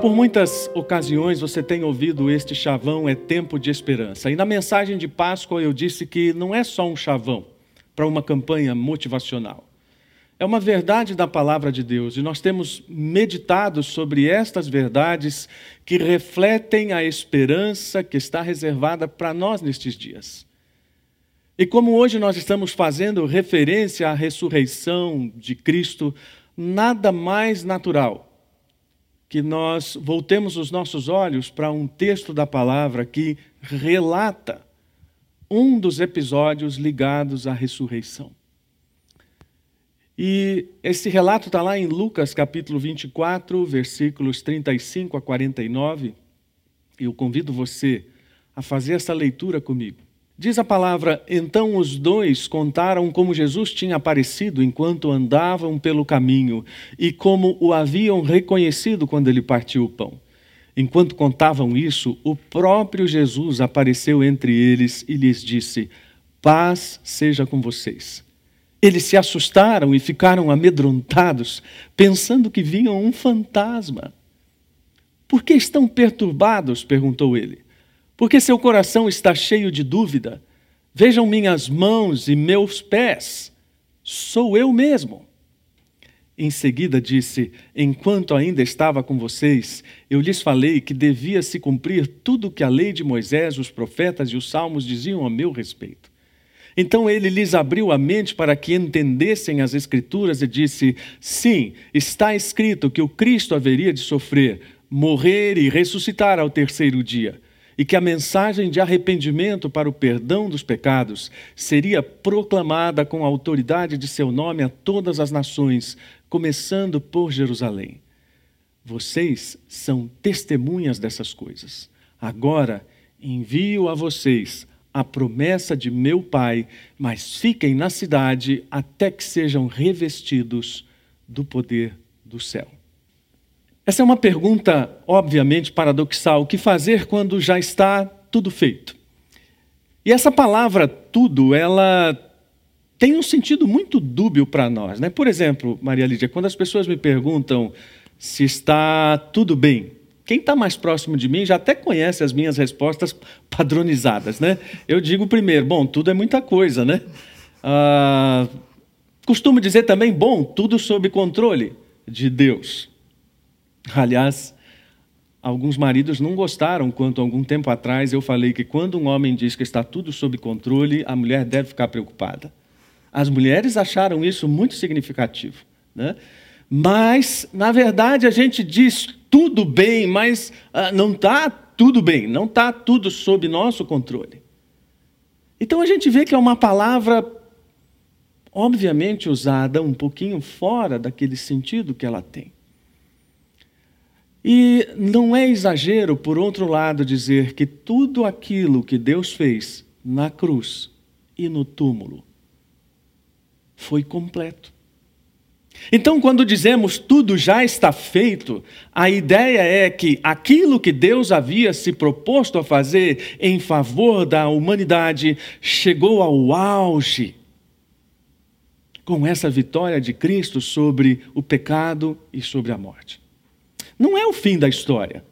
Por muitas ocasiões você tem ouvido este chavão é tempo de esperança. E na mensagem de Páscoa eu disse que não é só um chavão para uma campanha motivacional. É uma verdade da palavra de Deus e nós temos meditado sobre estas verdades que refletem a esperança que está reservada para nós nestes dias. E como hoje nós estamos fazendo referência à ressurreição de Cristo, nada mais natural que nós voltemos os nossos olhos para um texto da palavra que relata um dos episódios ligados à ressurreição. E esse relato está lá em Lucas capítulo 24, versículos 35 a 49. E eu convido você a fazer essa leitura comigo. Diz a palavra: Então os dois contaram como Jesus tinha aparecido enquanto andavam pelo caminho e como o haviam reconhecido quando ele partiu o pão. Enquanto contavam isso, o próprio Jesus apareceu entre eles e lhes disse: Paz seja com vocês. Eles se assustaram e ficaram amedrontados, pensando que vinham um fantasma. Por que estão perturbados? perguntou ele. Porque seu coração está cheio de dúvida. Vejam minhas mãos e meus pés. Sou eu mesmo. Em seguida disse: Enquanto ainda estava com vocês, eu lhes falei que devia se cumprir tudo o que a lei de Moisés, os profetas e os salmos diziam a meu respeito. Então ele lhes abriu a mente para que entendessem as Escrituras e disse: Sim, está escrito que o Cristo haveria de sofrer, morrer e ressuscitar ao terceiro dia, e que a mensagem de arrependimento para o perdão dos pecados seria proclamada com a autoridade de seu nome a todas as nações, começando por Jerusalém. Vocês são testemunhas dessas coisas. Agora envio a vocês a promessa de meu Pai, mas fiquem na cidade até que sejam revestidos do poder do céu. Essa é uma pergunta, obviamente, paradoxal. O que fazer quando já está tudo feito? E essa palavra tudo, ela tem um sentido muito dúbio para nós. Né? Por exemplo, Maria Lídia, quando as pessoas me perguntam se está tudo bem, quem está mais próximo de mim já até conhece as minhas respostas padronizadas, né? Eu digo primeiro, bom, tudo é muita coisa, né? Ah, costumo dizer também, bom, tudo sob controle de Deus. Aliás, alguns maridos não gostaram quando, algum tempo atrás, eu falei que quando um homem diz que está tudo sob controle, a mulher deve ficar preocupada. As mulheres acharam isso muito significativo, né? Mas, na verdade, a gente diz tudo bem, mas ah, não está tudo bem, não está tudo sob nosso controle. Então a gente vê que é uma palavra, obviamente, usada um pouquinho fora daquele sentido que ela tem. E não é exagero, por outro lado, dizer que tudo aquilo que Deus fez na cruz e no túmulo foi completo. Então, quando dizemos tudo já está feito, a ideia é que aquilo que Deus havia se proposto a fazer em favor da humanidade chegou ao auge com essa vitória de Cristo sobre o pecado e sobre a morte. Não é o fim da história.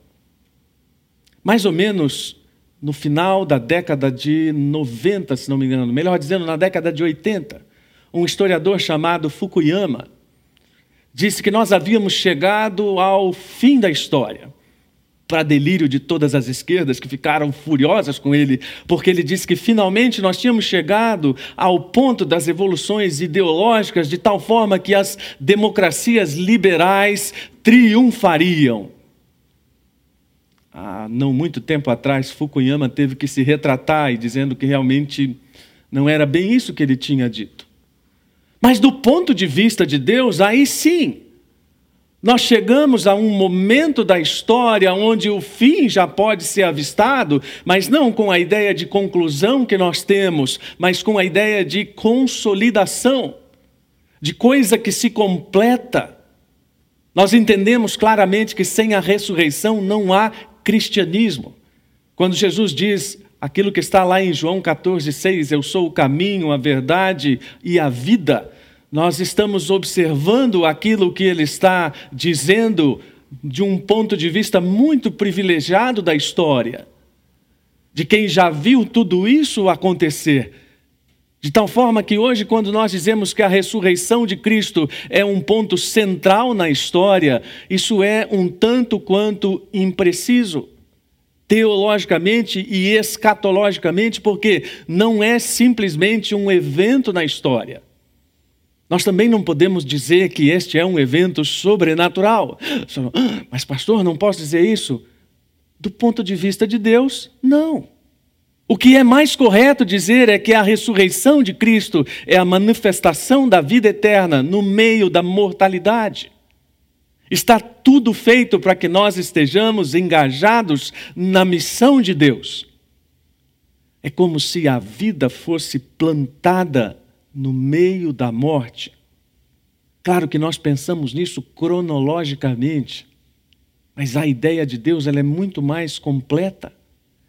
Mais ou menos no final da década de 90, se não me engano, melhor dizendo, na década de 80, um historiador chamado Fukuyama disse que nós havíamos chegado ao fim da história. Para delírio de todas as esquerdas que ficaram furiosas com ele, porque ele disse que finalmente nós tínhamos chegado ao ponto das evoluções ideológicas de tal forma que as democracias liberais triunfariam. Há não muito tempo atrás, Fukuyama teve que se retratar e dizendo que realmente não era bem isso que ele tinha dito. Mas do ponto de vista de Deus, aí sim, nós chegamos a um momento da história onde o fim já pode ser avistado, mas não com a ideia de conclusão que nós temos, mas com a ideia de consolidação, de coisa que se completa. Nós entendemos claramente que sem a ressurreição não há cristianismo. Quando Jesus diz: aquilo que está lá em João 14,6, eu sou o caminho, a verdade e a vida. Nós estamos observando aquilo que ele está dizendo de um ponto de vista muito privilegiado da história, de quem já viu tudo isso acontecer. De tal forma que hoje, quando nós dizemos que a ressurreição de Cristo é um ponto central na história, isso é um tanto quanto impreciso, teologicamente e escatologicamente, porque não é simplesmente um evento na história. Nós também não podemos dizer que este é um evento sobrenatural. Mas, pastor, não posso dizer isso? Do ponto de vista de Deus, não. O que é mais correto dizer é que a ressurreição de Cristo é a manifestação da vida eterna no meio da mortalidade. Está tudo feito para que nós estejamos engajados na missão de Deus. É como se a vida fosse plantada no meio da morte. Claro que nós pensamos nisso cronologicamente, mas a ideia de Deus ela é muito mais completa.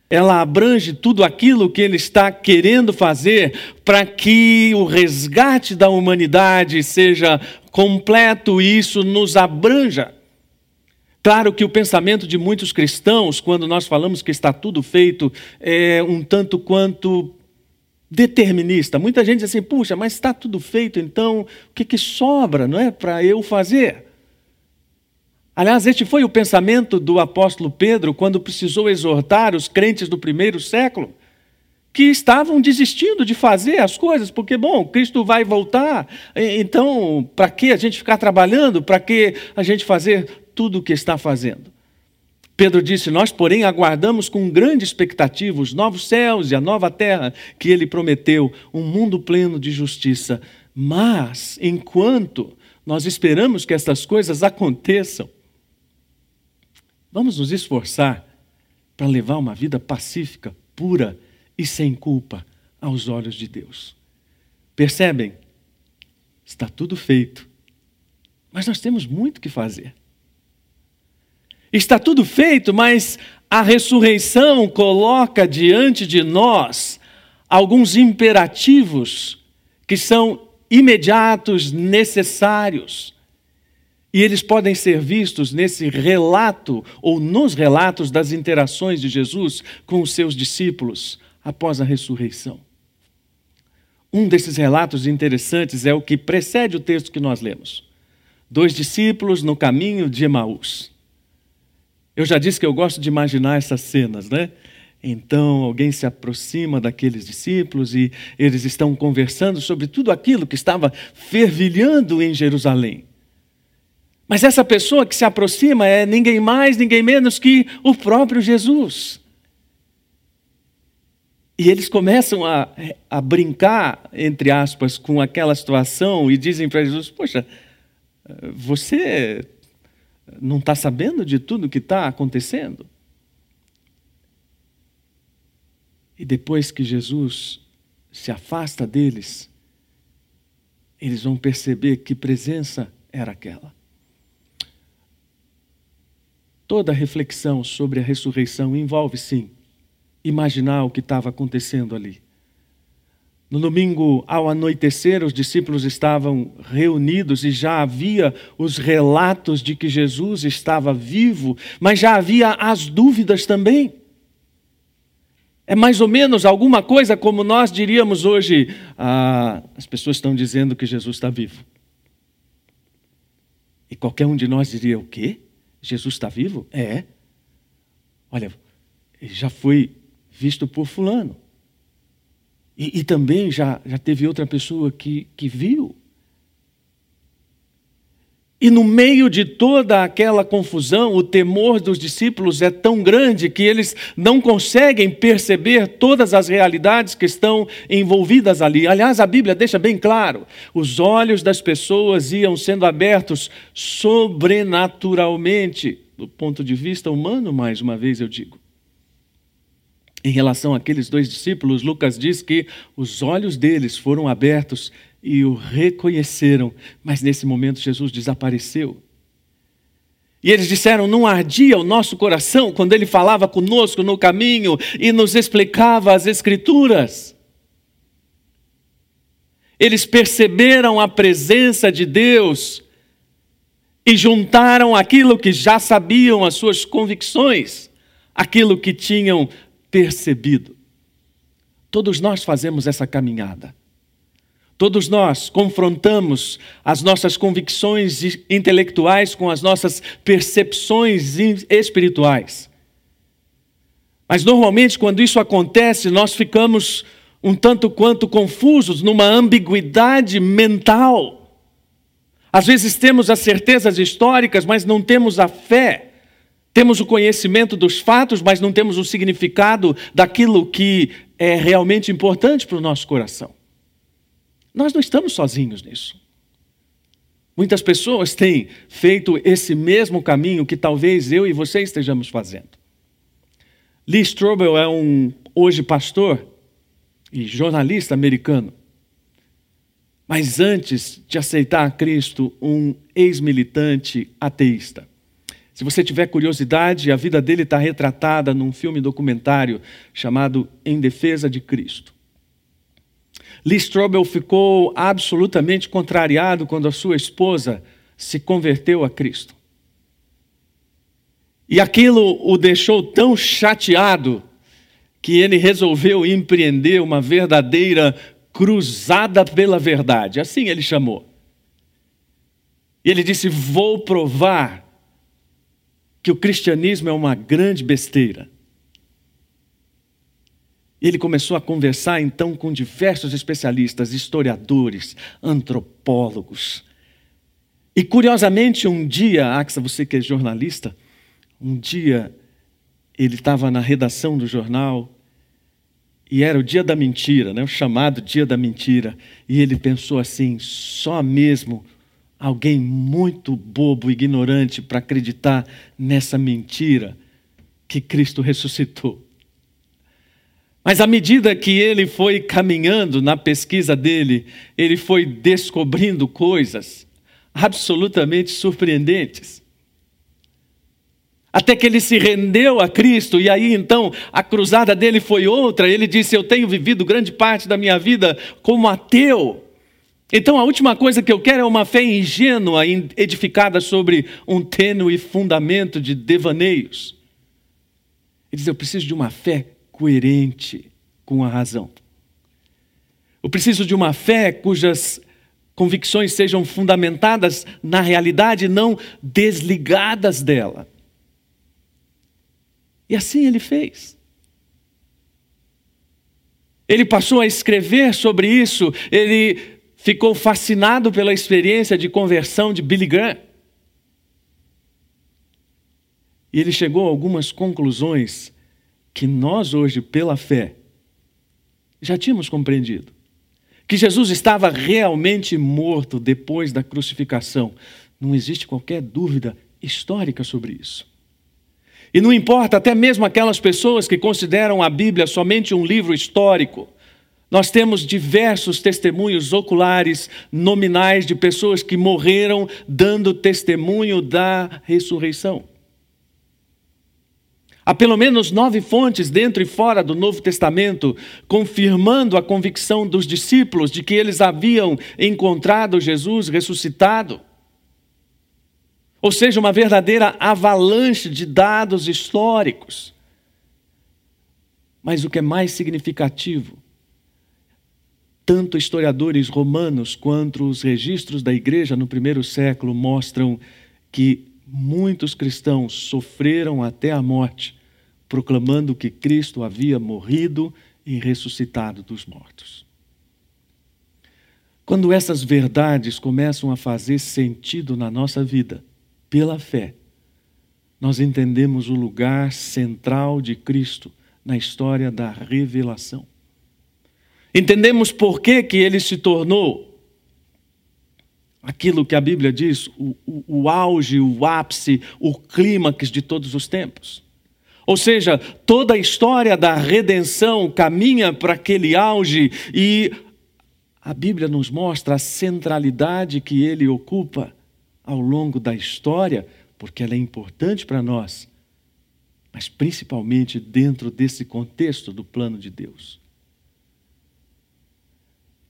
Ela abrange tudo aquilo que Ele está querendo fazer para que o resgate da humanidade seja completo e isso nos abranja. Claro que o pensamento de muitos cristãos, quando nós falamos que está tudo feito, é um tanto quanto determinista. Muita gente diz assim: puxa, mas está tudo feito, então o que, que sobra, não é, para eu fazer? Aliás, este foi o pensamento do apóstolo Pedro quando precisou exortar os crentes do primeiro século, que estavam desistindo de fazer as coisas, porque, bom, Cristo vai voltar, então, para que a gente ficar trabalhando? Para que a gente fazer tudo o que está fazendo? Pedro disse: Nós, porém, aguardamos com grande expectativa os novos céus e a nova terra que ele prometeu, um mundo pleno de justiça. Mas, enquanto nós esperamos que essas coisas aconteçam, vamos nos esforçar para levar uma vida pacífica, pura e sem culpa aos olhos de Deus. Percebem? Está tudo feito, mas nós temos muito que fazer. Está tudo feito, mas a ressurreição coloca diante de nós alguns imperativos que são imediatos, necessários. E eles podem ser vistos nesse relato ou nos relatos das interações de Jesus com os seus discípulos após a ressurreição. Um desses relatos interessantes é o que precede o texto que nós lemos. Dois discípulos no caminho de Emaús. Eu já disse que eu gosto de imaginar essas cenas, né? Então, alguém se aproxima daqueles discípulos e eles estão conversando sobre tudo aquilo que estava fervilhando em Jerusalém. Mas essa pessoa que se aproxima é ninguém mais, ninguém menos que o próprio Jesus. E eles começam a, a brincar, entre aspas, com aquela situação e dizem para Jesus: Poxa, você não está sabendo de tudo que está acontecendo? E depois que Jesus se afasta deles, eles vão perceber que presença era aquela. Toda reflexão sobre a ressurreição envolve, sim, imaginar o que estava acontecendo ali. No domingo, ao anoitecer, os discípulos estavam reunidos e já havia os relatos de que Jesus estava vivo, mas já havia as dúvidas também. É mais ou menos alguma coisa como nós diríamos hoje: ah, as pessoas estão dizendo que Jesus está vivo. E qualquer um de nós diria: o quê? Jesus está vivo? É. Olha, ele já foi visto por Fulano. E, e, também já, já teve outra pessoa que, que viu. E no meio de toda aquela confusão, o temor dos discípulos é tão grande que eles não conseguem perceber todas as realidades que estão envolvidas ali. Aliás, a Bíblia deixa bem claro: os olhos das pessoas iam sendo abertos sobrenaturalmente, do ponto de vista humano, mais uma vez eu digo. Em relação àqueles dois discípulos, Lucas diz que os olhos deles foram abertos e o reconheceram, mas nesse momento Jesus desapareceu. E eles disseram: Não ardia o nosso coração quando ele falava conosco no caminho e nos explicava as Escrituras. Eles perceberam a presença de Deus e juntaram aquilo que já sabiam, as suas convicções, aquilo que tinham percebido. Todos nós fazemos essa caminhada. Todos nós confrontamos as nossas convicções intelectuais com as nossas percepções espirituais. Mas normalmente, quando isso acontece, nós ficamos um tanto quanto confusos, numa ambiguidade mental. Às vezes temos as certezas históricas, mas não temos a fé. Temos o conhecimento dos fatos, mas não temos o significado daquilo que é realmente importante para o nosso coração. Nós não estamos sozinhos nisso. Muitas pessoas têm feito esse mesmo caminho que talvez eu e você estejamos fazendo. Lee Strobel é um hoje pastor e jornalista americano. Mas antes de aceitar Cristo, um ex-militante ateísta. Se você tiver curiosidade, a vida dele está retratada num filme documentário chamado Em Defesa de Cristo. Lee Strobel ficou absolutamente contrariado quando a sua esposa se converteu a Cristo. E aquilo o deixou tão chateado que ele resolveu empreender uma verdadeira cruzada pela verdade. Assim ele chamou. E ele disse: Vou provar que o cristianismo é uma grande besteira. Ele começou a conversar então com diversos especialistas, historiadores, antropólogos. E curiosamente, um dia, Axa, você que é jornalista, um dia ele estava na redação do jornal e era o dia da mentira, né? o chamado dia da mentira. E ele pensou assim: só mesmo alguém muito bobo, ignorante, para acreditar nessa mentira que Cristo ressuscitou. Mas à medida que ele foi caminhando na pesquisa dele, ele foi descobrindo coisas absolutamente surpreendentes até que ele se rendeu a Cristo, e aí então a cruzada dele foi outra. Ele disse: Eu tenho vivido grande parte da minha vida como ateu. Então a última coisa que eu quero é uma fé ingênua, edificada sobre um tênue fundamento de devaneios. Ele diz: Eu preciso de uma fé coerente com a razão. Eu preciso de uma fé cujas convicções sejam fundamentadas na realidade, não desligadas dela. E assim ele fez. Ele passou a escrever sobre isso, ele ficou fascinado pela experiência de conversão de Billy Graham. E ele chegou a algumas conclusões que nós hoje, pela fé, já tínhamos compreendido. Que Jesus estava realmente morto depois da crucificação. Não existe qualquer dúvida histórica sobre isso. E não importa, até mesmo aquelas pessoas que consideram a Bíblia somente um livro histórico, nós temos diversos testemunhos oculares, nominais, de pessoas que morreram dando testemunho da ressurreição. Há pelo menos nove fontes dentro e fora do Novo Testamento confirmando a convicção dos discípulos de que eles haviam encontrado Jesus ressuscitado. Ou seja, uma verdadeira avalanche de dados históricos. Mas o que é mais significativo, tanto historiadores romanos quanto os registros da igreja no primeiro século mostram que muitos cristãos sofreram até a morte, proclamando que Cristo havia morrido e ressuscitado dos mortos. Quando essas verdades começam a fazer sentido na nossa vida, pela fé, nós entendemos o lugar central de Cristo na história da revelação. Entendemos por que, que ele se tornou aquilo que a Bíblia diz, o, o, o auge, o ápice, o clímax de todos os tempos. Ou seja, toda a história da redenção caminha para aquele auge e a Bíblia nos mostra a centralidade que ele ocupa ao longo da história, porque ela é importante para nós, mas principalmente dentro desse contexto do plano de Deus.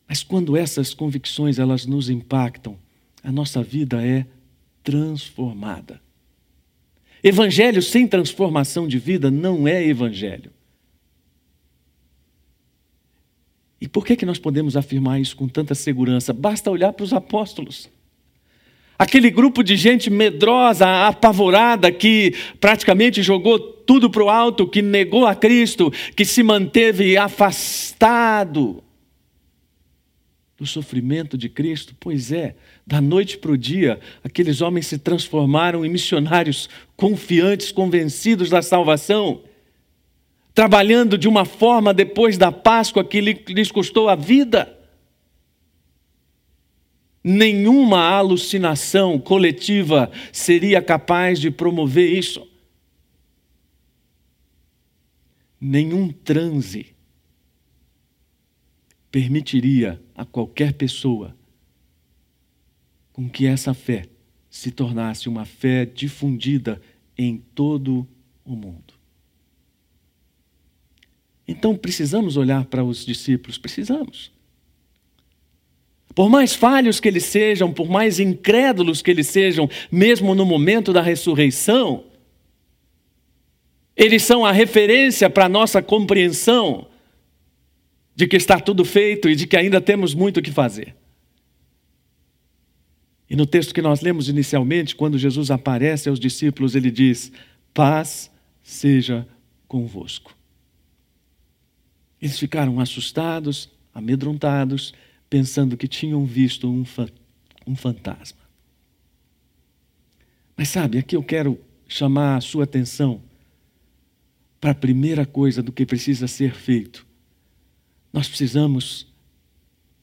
Mas quando essas convicções elas nos impactam, a nossa vida é transformada. Evangelho sem transformação de vida não é evangelho. E por que, que nós podemos afirmar isso com tanta segurança? Basta olhar para os apóstolos. Aquele grupo de gente medrosa, apavorada, que praticamente jogou tudo para o alto, que negou a Cristo, que se manteve afastado do sofrimento de Cristo. Pois é, da noite para o dia, aqueles homens se transformaram em missionários confiantes, convencidos da salvação, trabalhando de uma forma depois da Páscoa que lhes custou a vida. Nenhuma alucinação coletiva seria capaz de promover isso. Nenhum transe permitiria a qualquer pessoa com que essa fé se tornasse uma fé difundida em todo o mundo. Então precisamos olhar para os discípulos, precisamos. Por mais falhos que eles sejam, por mais incrédulos que eles sejam, mesmo no momento da ressurreição, eles são a referência para a nossa compreensão de que está tudo feito e de que ainda temos muito o que fazer. E no texto que nós lemos inicialmente, quando Jesus aparece aos discípulos, ele diz: Paz seja convosco. Eles ficaram assustados, amedrontados, pensando que tinham visto um, fa um fantasma. Mas sabe, aqui eu quero chamar a sua atenção para a primeira coisa do que precisa ser feito. Nós precisamos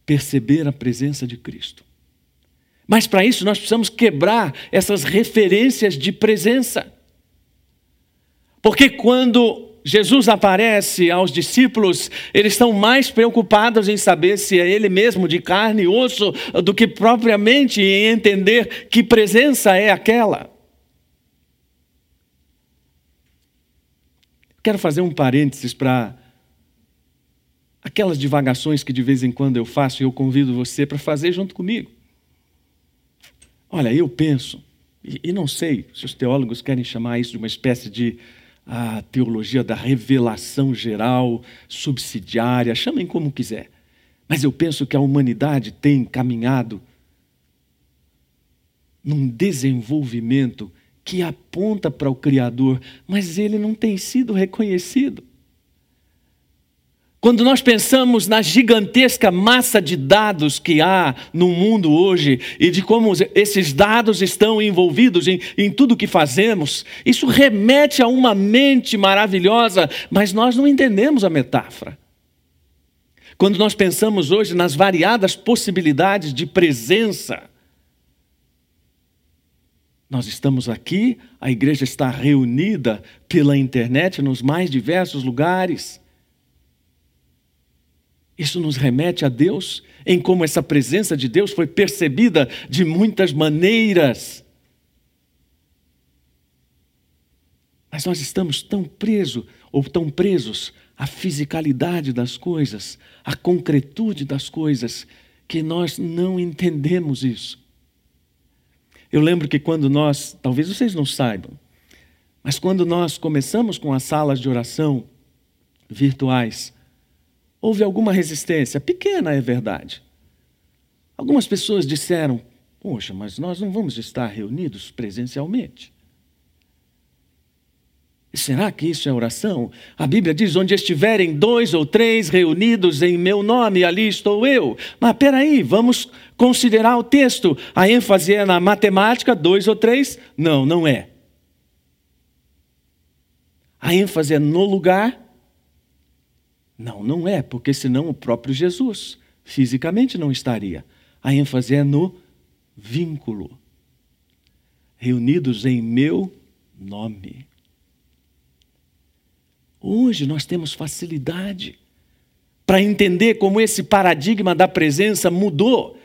perceber a presença de Cristo. Mas para isso nós precisamos quebrar essas referências de presença. Porque quando Jesus aparece aos discípulos, eles estão mais preocupados em saber se é Ele mesmo de carne e osso do que propriamente em entender que presença é aquela. Quero fazer um parênteses para aquelas divagações que de vez em quando eu faço e eu convido você para fazer junto comigo. Olha, eu penso, e, não sei se os teólogos querem chamar isso de uma espécie de teologia da revelação geral, subsidiária, chamem como quiser. Mas eu penso que a humanidade tem caminhado num desenvolvimento que aponta para o Criador, mas ele não tem sido reconhecido. Quando nós pensamos na gigantesca massa de dados que há no mundo hoje e de como esses dados estão envolvidos em, em tudo que fazemos, isso remete a uma mente maravilhosa, mas nós não entendemos a metáfora. Quando nós pensamos hoje nas variadas possibilidades de presença, nós estamos aqui, a igreja está reunida pela internet nos mais diversos lugares. Isso nos remete a Deus, em como essa presença de Deus foi percebida de muitas maneiras. Mas nós estamos tão presos, ou tão presos à fisicalidade das coisas, à concretude das coisas, que nós não entendemos isso. Eu lembro que quando nós, talvez vocês não saibam, mas quando nós começamos com as salas de oração virtuais, houve alguma resistência, pequena é verdade. Algumas pessoas disseram: Poxa, mas nós não vamos estar reunidos presencialmente. Será que isso é oração? A Bíblia diz: onde estiverem dois ou três reunidos em meu nome, ali estou eu. Mas peraí, vamos considerar o texto. A ênfase é na matemática, dois ou três? Não, não é. A ênfase é no lugar não, não é, porque senão o próprio Jesus fisicamente não estaria. A ênfase é no vínculo. Reunidos em meu nome. Hoje nós temos facilidade para entender como esse paradigma da presença mudou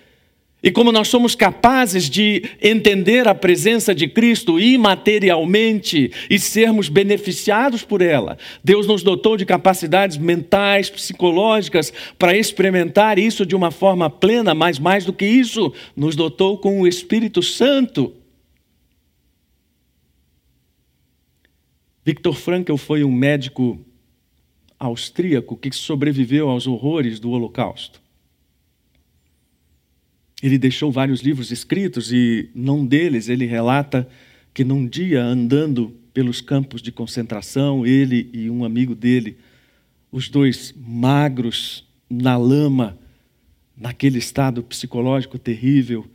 e como nós somos capazes de entender a presença de Cristo imaterialmente e sermos beneficiados por ela, Deus nos dotou de capacidades mentais, psicológicas, para experimentar isso de uma forma plena, mas mais do que isso, nos dotou com o Espírito Santo. Victor Frankl foi um médico austríaco que sobreviveu aos horrores do Holocausto. Ele deixou vários livros escritos e num deles ele relata que num dia andando pelos campos de concentração, ele e um amigo dele, os dois magros na lama, naquele estado psicológico terrível,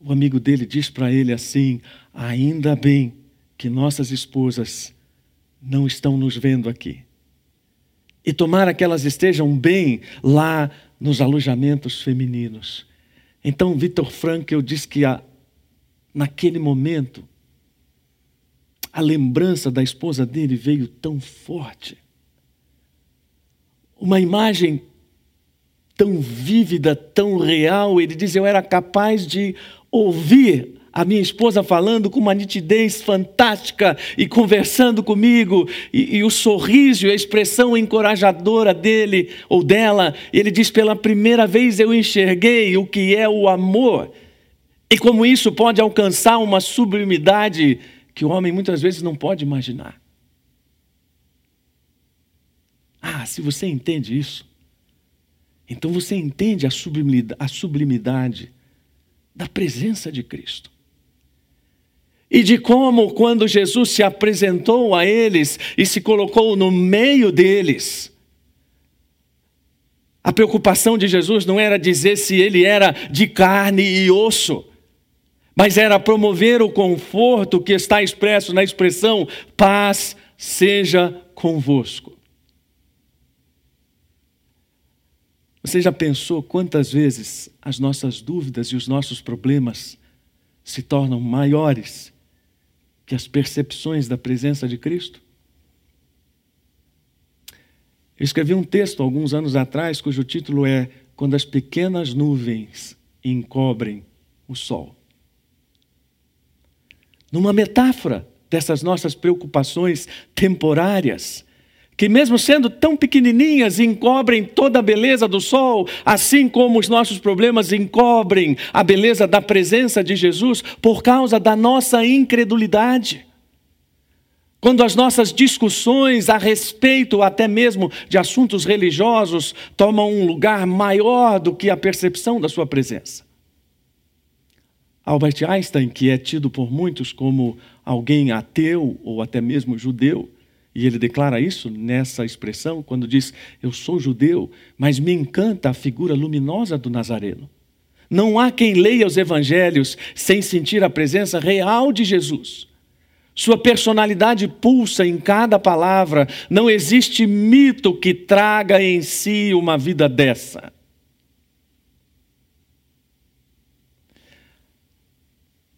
o amigo dele diz para ele assim: Ainda bem que nossas esposas não estão nos vendo aqui. E tomara que elas estejam bem lá nos alojamentos femininos. Então, Vitor Frankl diz que a, naquele momento, a lembrança da esposa dele veio tão forte. Uma imagem tão vívida, tão real. Ele diz: Eu era capaz de ouvir a minha esposa falando com uma nitidez fantástica e conversando comigo, e, e, o sorriso a expressão encorajadora dele ou dela, ele diz: pela primeira vez eu enxerguei o que é o amor, e como isso pode alcançar uma sublimidade que o homem muitas vezes não pode imaginar. Ah, se você entende isso, então você entende a sublimidade, a sublimidade da presença de Cristo e de como, quando Jesus se apresentou a eles e se colocou no meio deles, a preocupação de Jesus não era dizer se ele era de carne e osso, mas era promover o conforto que está expresso na expressão paz seja convosco. Você já pensou quantas vezes as nossas dúvidas e os nossos problemas se tornam maiores que as percepções da presença de Cristo? Eu escrevi um texto alguns anos atrás cujo título é Quando as pequenas nuvens encobrem o sol. Numa metáfora dessas nossas preocupações temporárias, que, mesmo sendo tão pequenininhas, encobrem toda a beleza do sol, assim como os nossos problemas encobrem a beleza da presença de Jesus por causa da nossa incredulidade. Quando as nossas discussões a respeito até mesmo de assuntos religiosos tomam um lugar maior do que a percepção da sua presença. Albert Einstein, que é tido por muitos como alguém ateu ou até mesmo judeu, e ele declara isso nessa expressão, quando diz: Eu sou judeu, mas me encanta a figura luminosa do Nazareno. Não há quem leia os evangelhos sem sentir a presença real de Jesus. Sua personalidade pulsa em cada palavra. Não existe mito que traga em si uma vida dessa.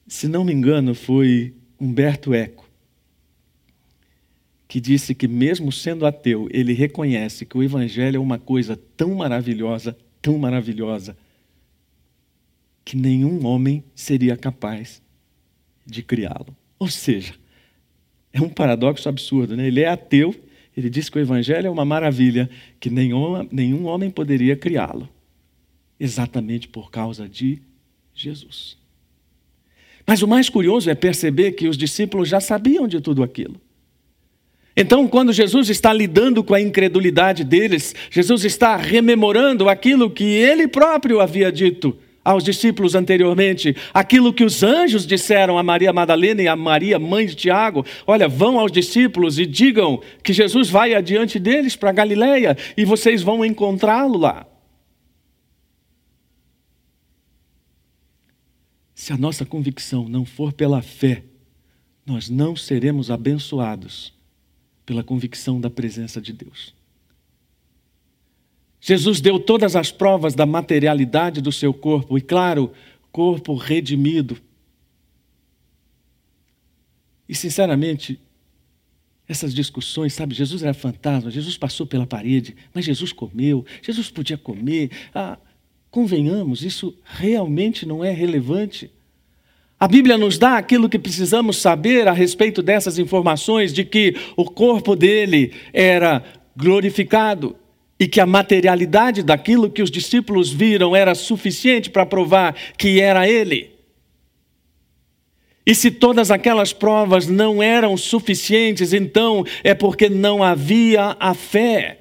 Se não me engano, foi Humberto Eco que disse que, mesmo sendo ateu, ele reconhece que o Evangelho é uma coisa tão maravilhosa, tão maravilhosa, que nenhum homem seria capaz de criá-lo. Ou seja, é um paradoxo absurdo, né? Ele é ateu, ele diz que o Evangelho é uma maravilha, que nenhum, nenhum homem poderia criá-lo, exatamente por causa de Jesus. Mas o mais curioso é perceber que os discípulos já sabiam de tudo aquilo. Então, quando Jesus está lidando com a incredulidade deles, Jesus está rememorando aquilo que ele próprio havia dito aos discípulos anteriormente, aquilo que os anjos disseram a Maria Madalena e a Maria, mãe de Tiago: olha, vão aos discípulos e digam que Jesus vai adiante deles para Galiléia e vocês vão encontrá-lo lá. Se a nossa convicção não for pela fé, nós não seremos abençoados pela convicção da presença de Deus. Jesus deu todas as provas da materialidade do seu corpo, e claro, corpo redimido. E sinceramente, essas discussões, sabe, Jesus era fantasma, Jesus passou pela parede, mas Jesus comeu, Jesus podia comer. Ah, convenhamos, isso realmente não é relevante. A Bíblia nos dá aquilo que precisamos saber a respeito dessas informações, de que o corpo dele era glorificado e que a materialidade daquilo que os discípulos viram era suficiente para provar que era ele. E se todas aquelas provas não eram suficientes, então é porque não havia a fé.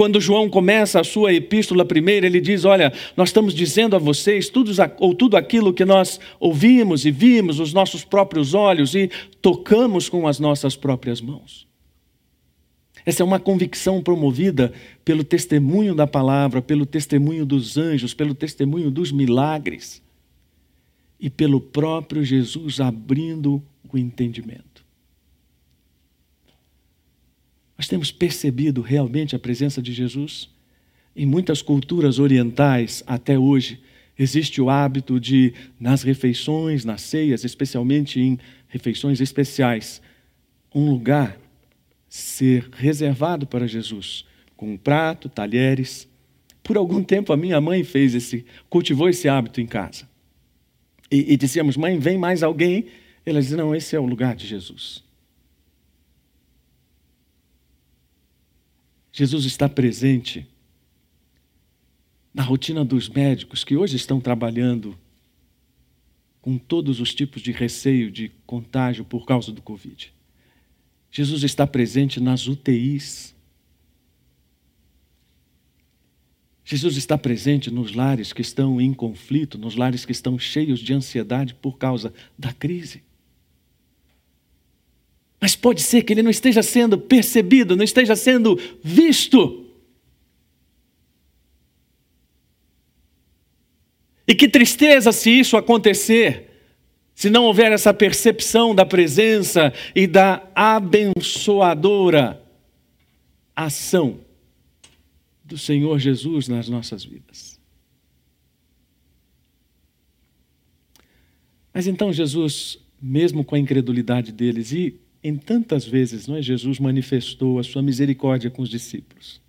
Quando João começa a sua epístola primeira, ele diz: Olha, nós estamos dizendo a vocês tudo, ou tudo aquilo que nós ouvimos e vimos os nossos próprios olhos e tocamos com as nossas próprias mãos. Essa é uma convicção promovida pelo testemunho da palavra, pelo testemunho dos anjos, pelo testemunho dos milagres e pelo próprio Jesus abrindo o entendimento. Nós temos percebido realmente a presença de Jesus? Em muitas culturas orientais, até hoje, existe o hábito de, nas refeições, nas ceias, especialmente em refeições especiais, um lugar ser reservado para Jesus, com um prato, talheres. Por algum tempo a minha mãe fez esse, cultivou esse hábito em casa e, e dizíamos, mãe, vem mais alguém? Ela dizia, não, esse é o lugar de Jesus. Jesus está presente na rotina dos médicos que hoje estão trabalhando com todos os tipos de receio de contágio por causa do Covid. Jesus está presente nas UTIs. Jesus está presente nos lares que estão em conflito, nos lares que estão cheios de ansiedade por causa da crise. Mas pode ser que ele não esteja sendo percebido, não esteja sendo visto. E que tristeza se isso acontecer, se não houver essa percepção da presença e da abençoadora ação do Senhor Jesus nas nossas vidas. Mas então Jesus, mesmo com a incredulidade deles, e em tantas vezes, não é, Jesus manifestou a sua misericórdia com os discípulos.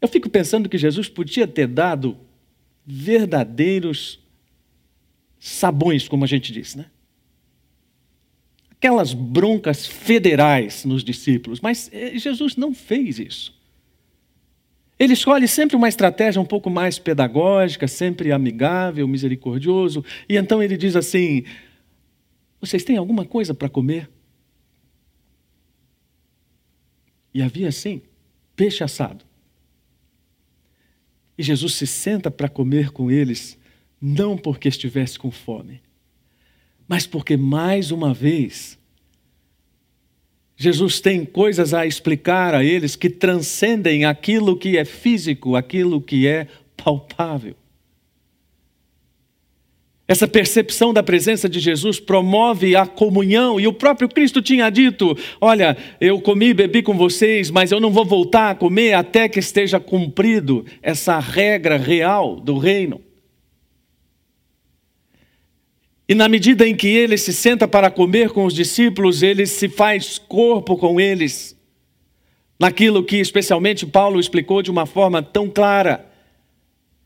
Eu fico pensando que Jesus podia ter dado verdadeiros sabões, como a gente diz, né? Aquelas broncas federais nos discípulos, mas eh, Jesus não fez isso. Ele escolhe sempre uma estratégia um pouco mais pedagógica, sempre amigável, misericordioso, e então ele diz assim: Vocês têm alguma coisa para comer? E havia assim, peixe assado. E Jesus se senta para comer com eles, não porque estivesse com fome, mas porque mais uma vez Jesus tem coisas a explicar a eles que transcendem aquilo que é físico, aquilo que é palpável. Essa percepção da presença de Jesus promove a comunhão, e o próprio Cristo tinha dito: Olha, eu comi e bebi com vocês, mas eu não vou voltar a comer até que esteja cumprido essa regra real do reino. E na medida em que ele se senta para comer com os discípulos, ele se faz corpo com eles. Naquilo que especialmente Paulo explicou de uma forma tão clara.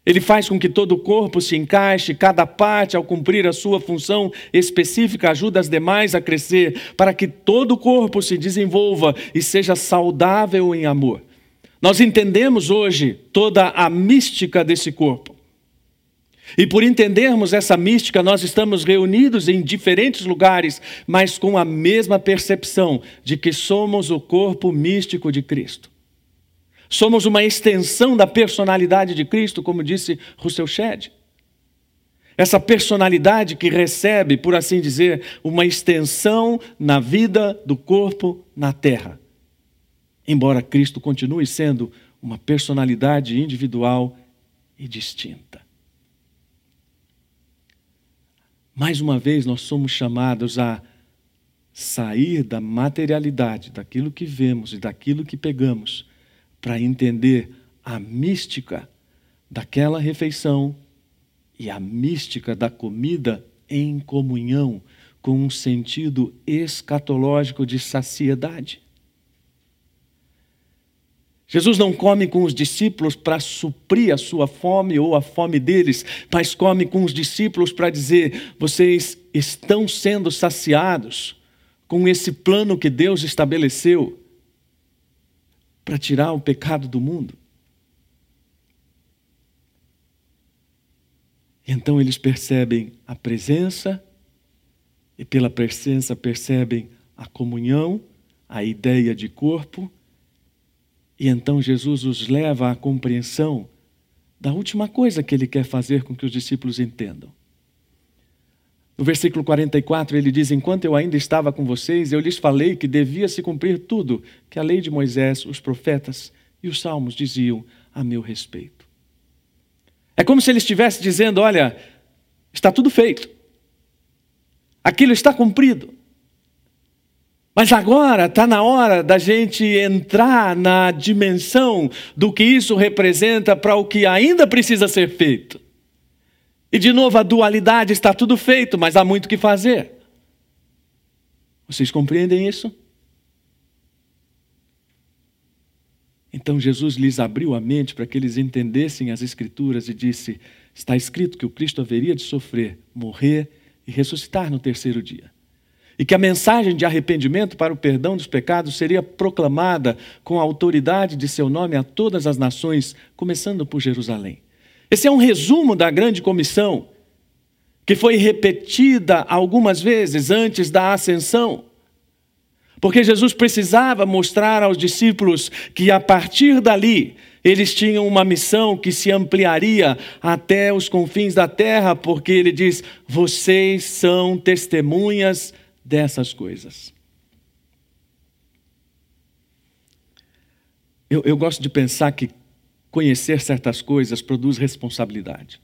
Ele faz com que todo o corpo se encaixe, cada parte, ao cumprir a sua função específica, ajuda as demais a crescer, para que todo o corpo se desenvolva e seja saudável em amor. Nós entendemos hoje toda a mística desse corpo. E por entendermos essa mística, nós estamos reunidos em diferentes lugares, mas com a mesma percepção de que somos o corpo místico de Cristo. Somos uma extensão da personalidade de Cristo, como disse Russell Shedd. Essa personalidade que recebe, por assim dizer, uma extensão na vida do corpo na terra. Embora Cristo continue sendo uma personalidade individual e distinta. Mais uma vez, nós somos chamados a sair da materialidade, daquilo que vemos e daquilo que pegamos, para entender a mística daquela refeição e a mística da comida em comunhão, com um sentido escatológico de saciedade. Jesus não come com os discípulos para suprir a sua fome ou a fome deles, mas come com os discípulos para dizer: vocês estão sendo saciados com esse plano que Deus estabeleceu para tirar o pecado do mundo. E então eles percebem a presença e pela presença percebem a comunhão, a ideia de corpo, e então Jesus os leva à compreensão da última coisa que ele quer fazer com que os discípulos entendam. No versículo 44, ele diz: Enquanto eu ainda estava com vocês, eu lhes falei que devia se cumprir tudo que a lei de Moisés, os profetas e os salmos diziam a meu respeito. É como se ele estivesse dizendo: Olha, está tudo feito, aquilo está cumprido. Mas agora está na hora da gente entrar na dimensão do que isso representa para o que ainda precisa ser feito. E de novo, a dualidade está tudo feito, mas há muito que fazer. Vocês compreendem isso? Então Jesus lhes abriu a mente para que eles entendessem as Escrituras e disse: Está escrito que o Cristo haveria de sofrer, morrer e ressuscitar no terceiro dia. E que a mensagem de arrependimento para o perdão dos pecados seria proclamada com a autoridade de seu nome a todas as nações, começando por Jerusalém. Esse é um resumo da grande comissão, que foi repetida algumas vezes antes da ascensão. Porque Jesus precisava mostrar aos discípulos que a partir dali eles tinham uma missão que se ampliaria até os confins da terra, porque ele diz: vocês são testemunhas dessas coisas. Eu, eu gosto de pensar que conhecer certas coisas produz responsabilidade.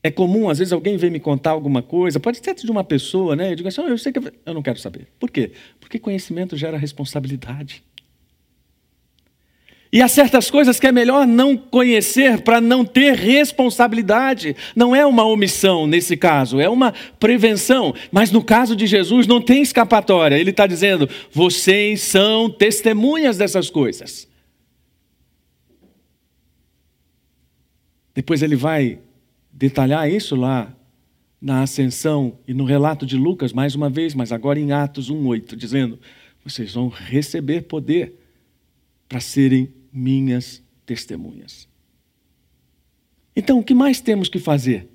É comum, às vezes, alguém vem me contar alguma coisa, pode ser de uma pessoa, né? Eu digo assim, oh, eu sei que eu não quero saber. Por quê? Porque conhecimento gera responsabilidade. E há certas coisas que é melhor não conhecer para não ter responsabilidade. Não é uma omissão nesse caso, é uma prevenção. Mas no caso de Jesus não tem escapatória. Ele está dizendo: vocês são testemunhas dessas coisas. Depois ele vai detalhar isso lá na ascensão e no relato de Lucas, mais uma vez, mas agora em Atos 1,8, dizendo: vocês vão receber poder para serem minhas testemunhas. Então, o que mais temos que fazer?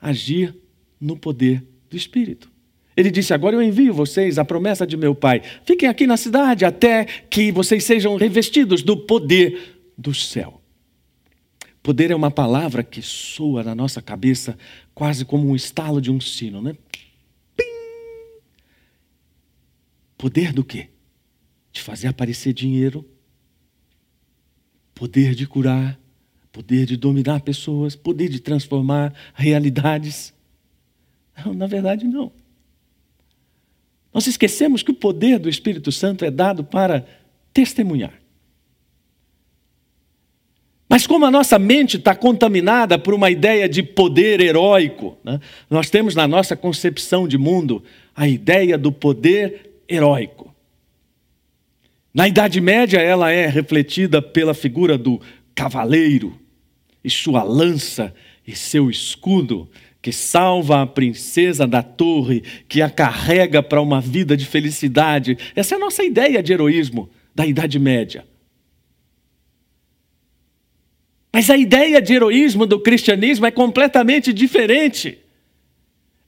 Agir no poder do Espírito. Ele disse: Agora eu envio vocês a promessa de meu Pai. Fiquem aqui na cidade até que vocês sejam revestidos do poder do céu. Poder é uma palavra que soa na nossa cabeça quase como um estalo de um sino, né? Pim! Poder do quê? De fazer aparecer dinheiro, poder de curar, poder de dominar pessoas, poder de transformar realidades. Não, na verdade, não. Nós esquecemos que o poder do Espírito Santo é dado para testemunhar. Mas como a nossa mente está contaminada por uma ideia de poder heróico, né? nós temos na nossa concepção de mundo a ideia do poder heróico. Na Idade Média, ela é refletida pela figura do cavaleiro e sua lança e seu escudo, que salva a princesa da torre, que a carrega para uma vida de felicidade. Essa é a nossa ideia de heroísmo da Idade Média. Mas a ideia de heroísmo do cristianismo é completamente diferente.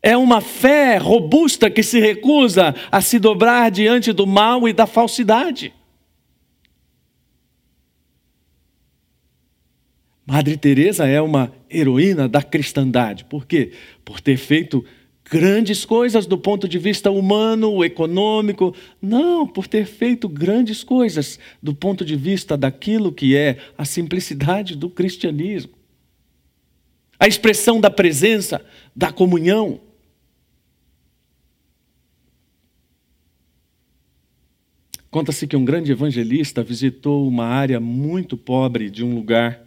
É uma fé robusta que se recusa a se dobrar diante do mal e da falsidade. Madre Teresa é uma heroína da cristandade. Por quê? Por ter feito grandes coisas do ponto de vista humano, econômico. Não, por ter feito grandes coisas do ponto de vista daquilo que é a simplicidade do cristianismo. A expressão da presença, da comunhão. Conta-se que um grande evangelista visitou uma área muito pobre de um lugar.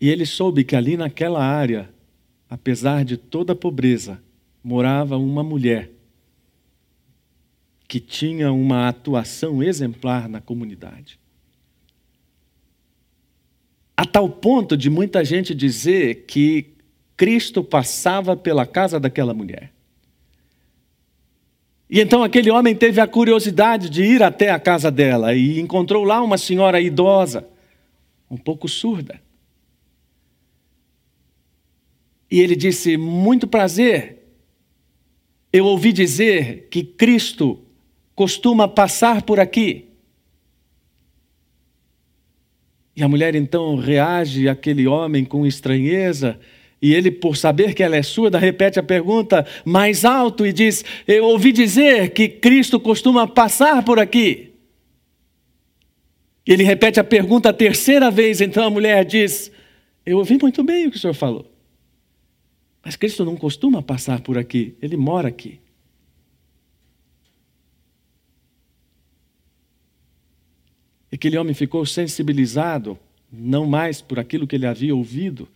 E ele soube que ali naquela área apesar de toda a pobreza, morava uma mulher que tinha uma atuação exemplar na comunidade. A tal ponto de muita gente dizer que Cristo passava pela casa daquela mulher. E então aquele homem teve a curiosidade de ir até a casa dela e encontrou lá uma senhora idosa, um pouco surda. E ele disse: Muito prazer. Eu ouvi dizer que Cristo costuma passar por aqui. E a mulher então reage àquele homem com estranheza, e ele, por saber que ela é surda, repete a pergunta mais alto e diz: Eu ouvi dizer que Cristo costuma passar por aqui. Ele repete a pergunta a terceira vez, então a mulher diz: Eu ouvi muito bem o que o senhor falou. Mas Cristo não costuma passar por aqui, ele mora aqui. E aquele homem ficou sensibilizado, não mais por aquilo que ele havia ouvido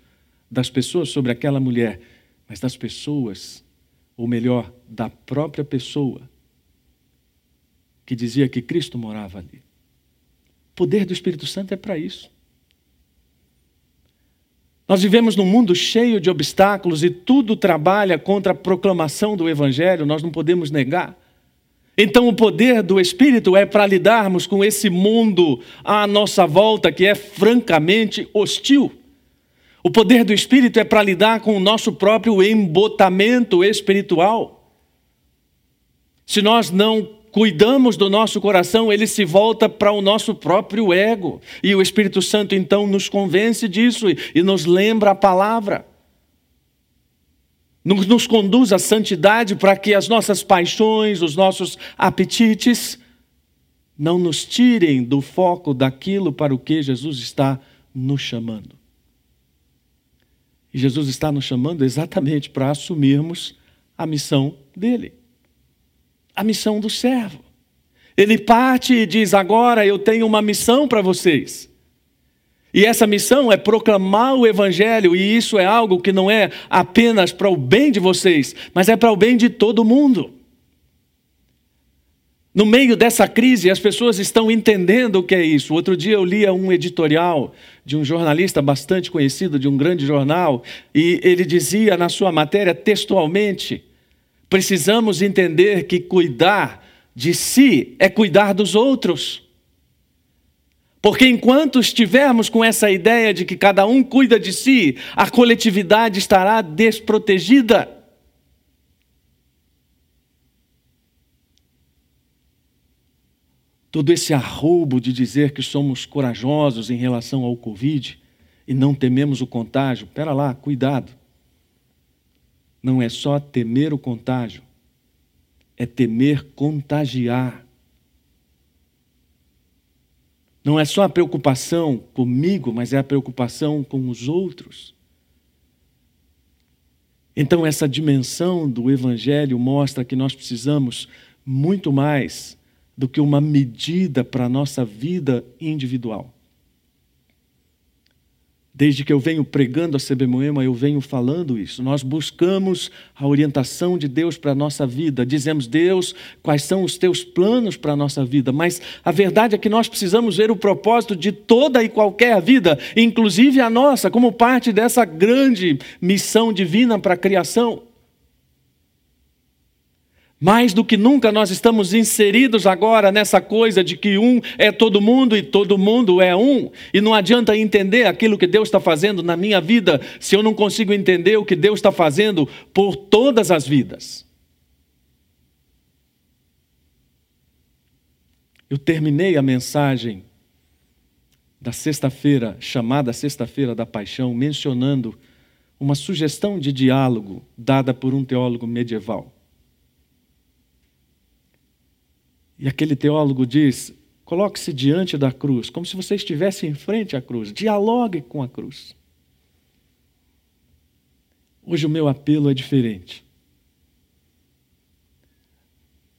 das pessoas sobre aquela mulher, mas das pessoas, ou melhor, da própria pessoa, que dizia que Cristo morava ali. O poder do Espírito Santo é para isso. Nós vivemos num mundo cheio de obstáculos e tudo trabalha contra a proclamação do Evangelho, nós não podemos negar. Então, o poder do Espírito é para lidarmos com esse mundo à nossa volta que é francamente hostil. O poder do Espírito é para lidar com o nosso próprio embotamento espiritual. Se nós não cuidamos do nosso coração, ele se volta para o nosso próprio ego. E o Espírito Santo então nos convence disso e nos lembra a palavra nos conduz à santidade para que as nossas paixões, os nossos apetites, não nos tirem do foco daquilo para o que Jesus está nos chamando. E Jesus está nos chamando exatamente para assumirmos a missão dele, a missão do servo. Ele parte e diz: Agora eu tenho uma missão para vocês. E essa missão é proclamar o Evangelho, e isso é algo que não é apenas para o bem de vocês, mas é para o bem de todo mundo. No meio dessa crise, as pessoas estão entendendo o que é isso. Outro dia eu lia um editorial de um jornalista bastante conhecido, de um grande jornal, e ele dizia na sua matéria textualmente: precisamos entender que cuidar de si é cuidar dos outros. Porque enquanto estivermos com essa ideia de que cada um cuida de si, a coletividade estará desprotegida. Todo esse arroubo de dizer que somos corajosos em relação ao Covid e não tememos o contágio, pera lá, cuidado. Não é só temer o contágio, é temer contagiar. Não é só a preocupação comigo, mas é a preocupação com os outros. Então, essa dimensão do Evangelho mostra que nós precisamos muito mais do que uma medida para a nossa vida individual. Desde que eu venho pregando a CB Moema, eu venho falando isso. Nós buscamos a orientação de Deus para a nossa vida. Dizemos, Deus, quais são os teus planos para a nossa vida? Mas a verdade é que nós precisamos ver o propósito de toda e qualquer vida, inclusive a nossa, como parte dessa grande missão divina para a criação. Mais do que nunca nós estamos inseridos agora nessa coisa de que um é todo mundo e todo mundo é um. E não adianta entender aquilo que Deus está fazendo na minha vida se eu não consigo entender o que Deus está fazendo por todas as vidas. Eu terminei a mensagem da sexta-feira, chamada Sexta-feira da Paixão, mencionando uma sugestão de diálogo dada por um teólogo medieval. E aquele teólogo diz: coloque-se diante da cruz, como se você estivesse em frente à cruz, dialogue com a cruz. Hoje o meu apelo é diferente.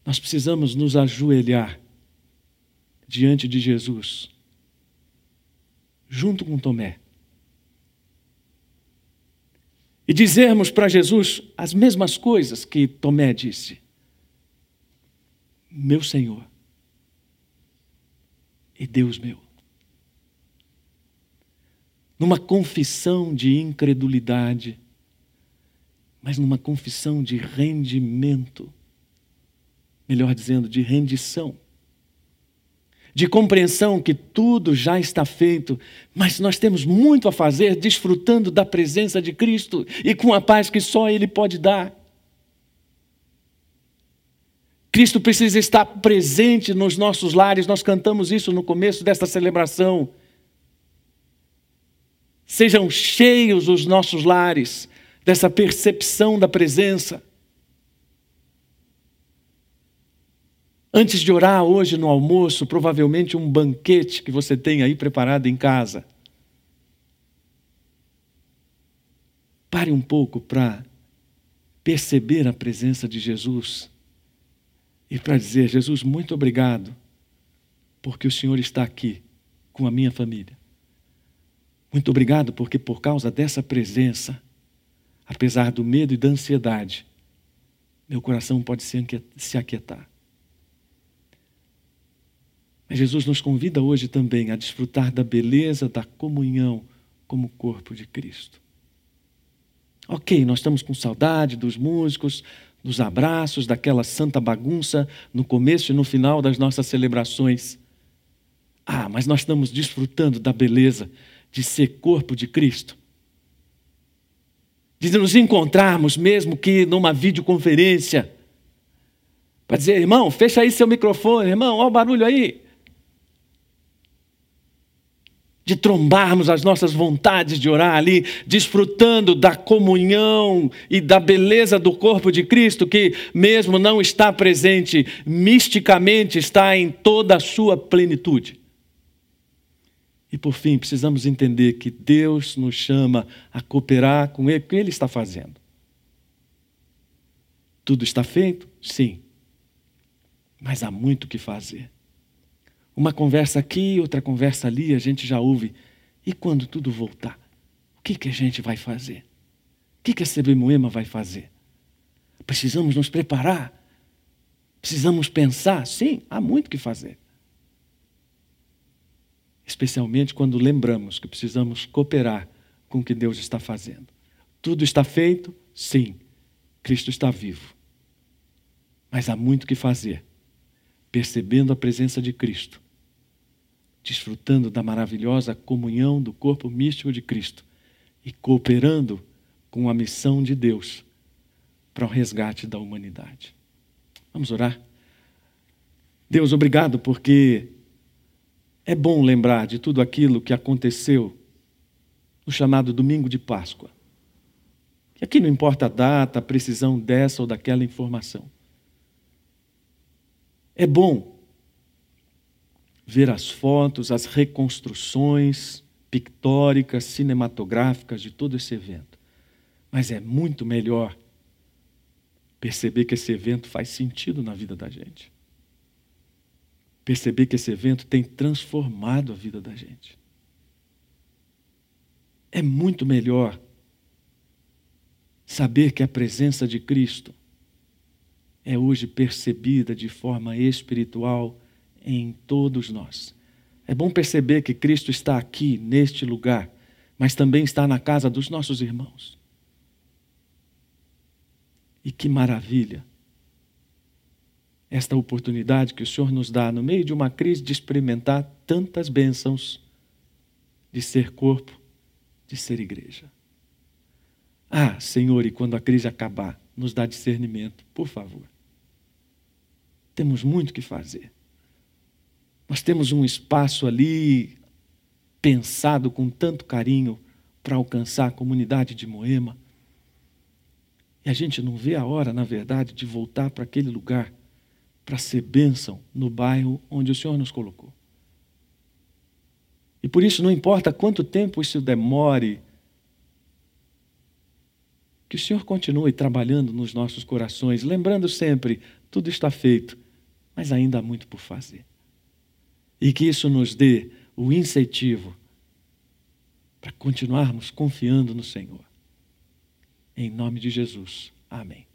Nós precisamos nos ajoelhar diante de Jesus, junto com Tomé, e dizermos para Jesus as mesmas coisas que Tomé disse meu Senhor e Deus meu. Numa confissão de incredulidade, mas numa confissão de rendimento, melhor dizendo, de rendição. de compreensão que tudo já está feito, mas nós temos muito a fazer desfrutando da presença de Cristo e com a paz que só Ele pode dar. Cristo precisa estar presente nos nossos lares, nós cantamos isso no começo desta celebração. Sejam cheios os nossos lares dessa percepção da presença. Antes de orar hoje no almoço, provavelmente um banquete que você tem aí preparado em casa. Pare um pouco para perceber a presença de Jesus e para dizer: Jesus, muito obrigado, porque o Senhor está aqui com a minha família. Muito obrigado, porque por causa dessa presença, apesar do medo e da ansiedade, meu coração pode se aquietar. Mas Jesus nos convida hoje também a desfrutar da beleza da comunhão como corpo de Cristo. Ok, nós estamos com saudade dos músicos, dos abraços, daquela santa bagunça no começo e no final das nossas celebrações. Ah, mas nós estamos desfrutando da beleza de ser corpo de Cristo. De nos encontrarmos, mesmo que numa videoconferência, para dizer, irmão, fecha aí seu microfone, irmão, olha o barulho aí de trombarmos as nossas vontades de orar ali, desfrutando da comunhão e da beleza do corpo de Cristo, que, mesmo não está presente misticamente, está em toda a sua plenitude. E por fim, precisamos entender que Deus nos chama a cooperar com Ele, o que Ele está fazendo. Tudo está feito? Sim. Mas há muito o que fazer. Uma conversa aqui, outra conversa ali, a gente já ouve. E quando tudo voltar, o que, que a gente vai fazer? O que, que a CB Moema vai fazer? Precisamos nos preparar? Precisamos pensar? Sim, há muito que fazer. Especialmente quando lembramos que precisamos cooperar com o que Deus está fazendo. Tudo está feito? Sim. Cristo está vivo. Mas há muito que fazer, percebendo a presença de Cristo desfrutando da maravilhosa comunhão do corpo místico de Cristo e cooperando com a missão de Deus para o resgate da humanidade. Vamos orar? Deus, obrigado porque é bom lembrar de tudo aquilo que aconteceu no chamado domingo de Páscoa. E aqui não importa a data, a precisão dessa ou daquela informação. É bom ver as fotos, as reconstruções pictóricas, cinematográficas de todo esse evento. Mas é muito melhor perceber que esse evento faz sentido na vida da gente. Perceber que esse evento tem transformado a vida da gente. É muito melhor saber que a presença de Cristo é hoje percebida de forma espiritual em todos nós. É bom perceber que Cristo está aqui, neste lugar, mas também está na casa dos nossos irmãos. E que maravilha! Esta oportunidade que o Senhor nos dá no meio de uma crise de experimentar tantas bênçãos, de ser corpo, de ser igreja. Ah, Senhor, e quando a crise acabar, nos dá discernimento, por favor. Temos muito que fazer. Nós temos um espaço ali pensado com tanto carinho para alcançar a comunidade de Moema. E a gente não vê a hora, na verdade, de voltar para aquele lugar para ser bênção no bairro onde o Senhor nos colocou. E por isso, não importa quanto tempo isso demore, que o Senhor continue trabalhando nos nossos corações, lembrando sempre: tudo está feito, mas ainda há muito por fazer. E que isso nos dê o incentivo para continuarmos confiando no Senhor. Em nome de Jesus. Amém.